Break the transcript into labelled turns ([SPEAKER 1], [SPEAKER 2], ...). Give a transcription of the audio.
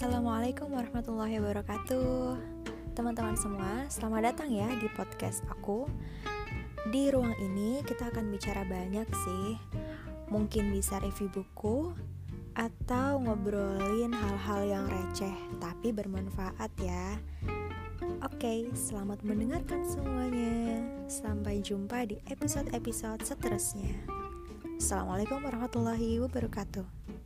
[SPEAKER 1] Assalamualaikum warahmatullahi wabarakatuh. Teman-teman semua, selamat datang ya di podcast aku. Di ruang ini kita akan bicara banyak sih. Mungkin bisa review buku Atau ngobrolin hal-hal yang receh Tapi bermanfaat ya. Oke, selamat mendengarkan semuanya. Sampai jumpa di episode-episode seterusnya. Assalamualaikum warahmatullahi wabarakatuh.